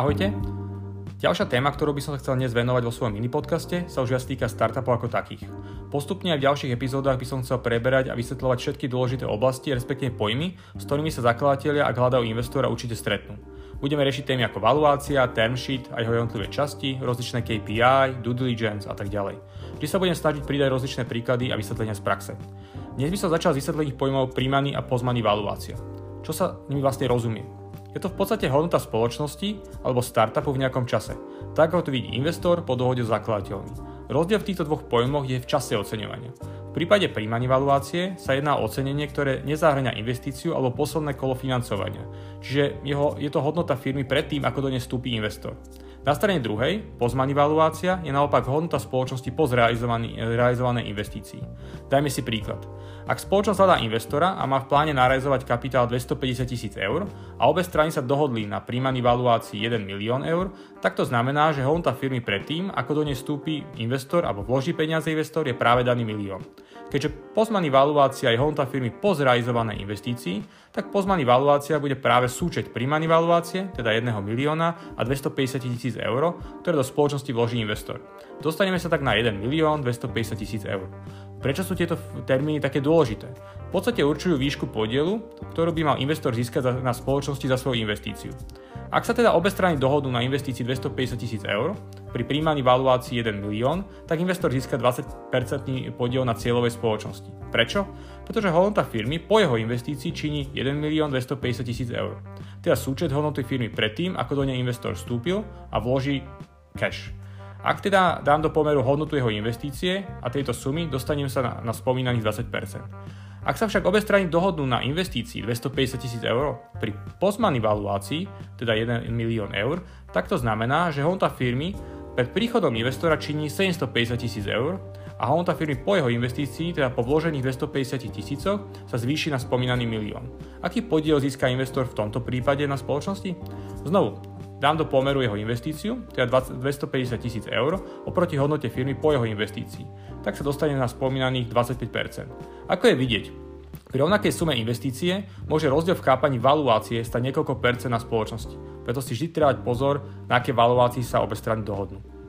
Ahojte. Ďalšia téma, ktorú by som sa chcel dnes venovať vo svojom mini podcaste, sa už viac týka startupov ako takých. Postupne aj v ďalších epizódach by som chcel preberať a vysvetľovať všetky dôležité oblasti, respektíve pojmy, s ktorými sa zakladatelia a hľadajú investora určite stretnú. Budeme riešiť témy ako valuácia, term sheet a jeho jednotlivé časti, rozličné KPI, due diligence a tak ďalej. Vždy sa budem snažiť pridať rozličné príklady a vysvetlenia z praxe. Dnes by som začal s vysvetlením pojmov príjmaný a pozmaný valuácia. Čo sa nimi vlastne rozumie? Je to v podstate hodnota spoločnosti alebo startupu v nejakom čase, tak ako to vidí investor po dohode s zakladateľmi. Rozdiel v týchto dvoch pojmoch je v čase oceňovania. V prípade príjmaní valuácie sa jedná o ocenenie, ktoré nezahrania investíciu alebo posledné kolo financovania, čiže jeho, je to hodnota firmy predtým, ako do nej vstúpi investor. Na strane druhej, pozmaný valuácia, je naopak hodnota spoločnosti po zrealizovanej investícii. Dajme si príklad. Ak spoločnosť hľadá investora a má v pláne narealizovať kapitál 250 tisíc eur a obe strany sa dohodli na príjmaný valuácii 1 milión eur, tak to znamená, že hodnota firmy predtým, ako do nej vstúpi investor alebo vloží peniaze investor, je práve daný milión. Keďže pozmaný valuácia je hodnota firmy po zrealizovanej investícii, tak pozmaný valuácia bude práve súčet príjmaný valuácie, teda 1 milióna a 250 tisíc eur, ktoré do spoločnosti vloží investor. Dostaneme sa tak na 1 milión 250 tisíc eur. Prečo sú tieto termíny také dôležité? V podstate určujú výšku podielu, ktorú by mal investor získať na spoločnosti za svoju investíciu. Ak sa teda obe strany dohodnú na investícii 250 tisíc eur, pri príjmaní valuácii 1 milión, tak investor získa 20% podiel na cieľovej spoločnosti. Prečo? Pretože hodnota firmy po jeho investícii činí 1 milión 250 tisíc eur. Teda súčet hodnoty firmy predtým, ako do nej investor vstúpil a vloží cash. Ak teda dám do pomeru hodnotu jeho investície a tejto sumy, dostanem sa na, na spomínaných 20%. Ak sa však obe strany dohodnú na investícii 250 tisíc eur pri pozmaný valuácii, teda 1 milión eur, tak to znamená, že hodnota firmy pred príchodom investora činí 750 tisíc eur a hodnota firmy po jeho investícii, teda po vložených 250 tisícoch, sa zvýši na spomínaný milión. Aký podiel získa investor v tomto prípade na spoločnosti? Znovu, dám do pomeru jeho investíciu, teda 250 tisíc eur, oproti hodnote firmy po jeho investícii. Tak sa dostane na spomínaných 25%. Ako je vidieť, pri rovnakej sume investície môže rozdiel v chápaní valuácie stať niekoľko percent na spoločnosti. Preto si vždy treba pozor, na aké valuácii sa obe strany dohodnú.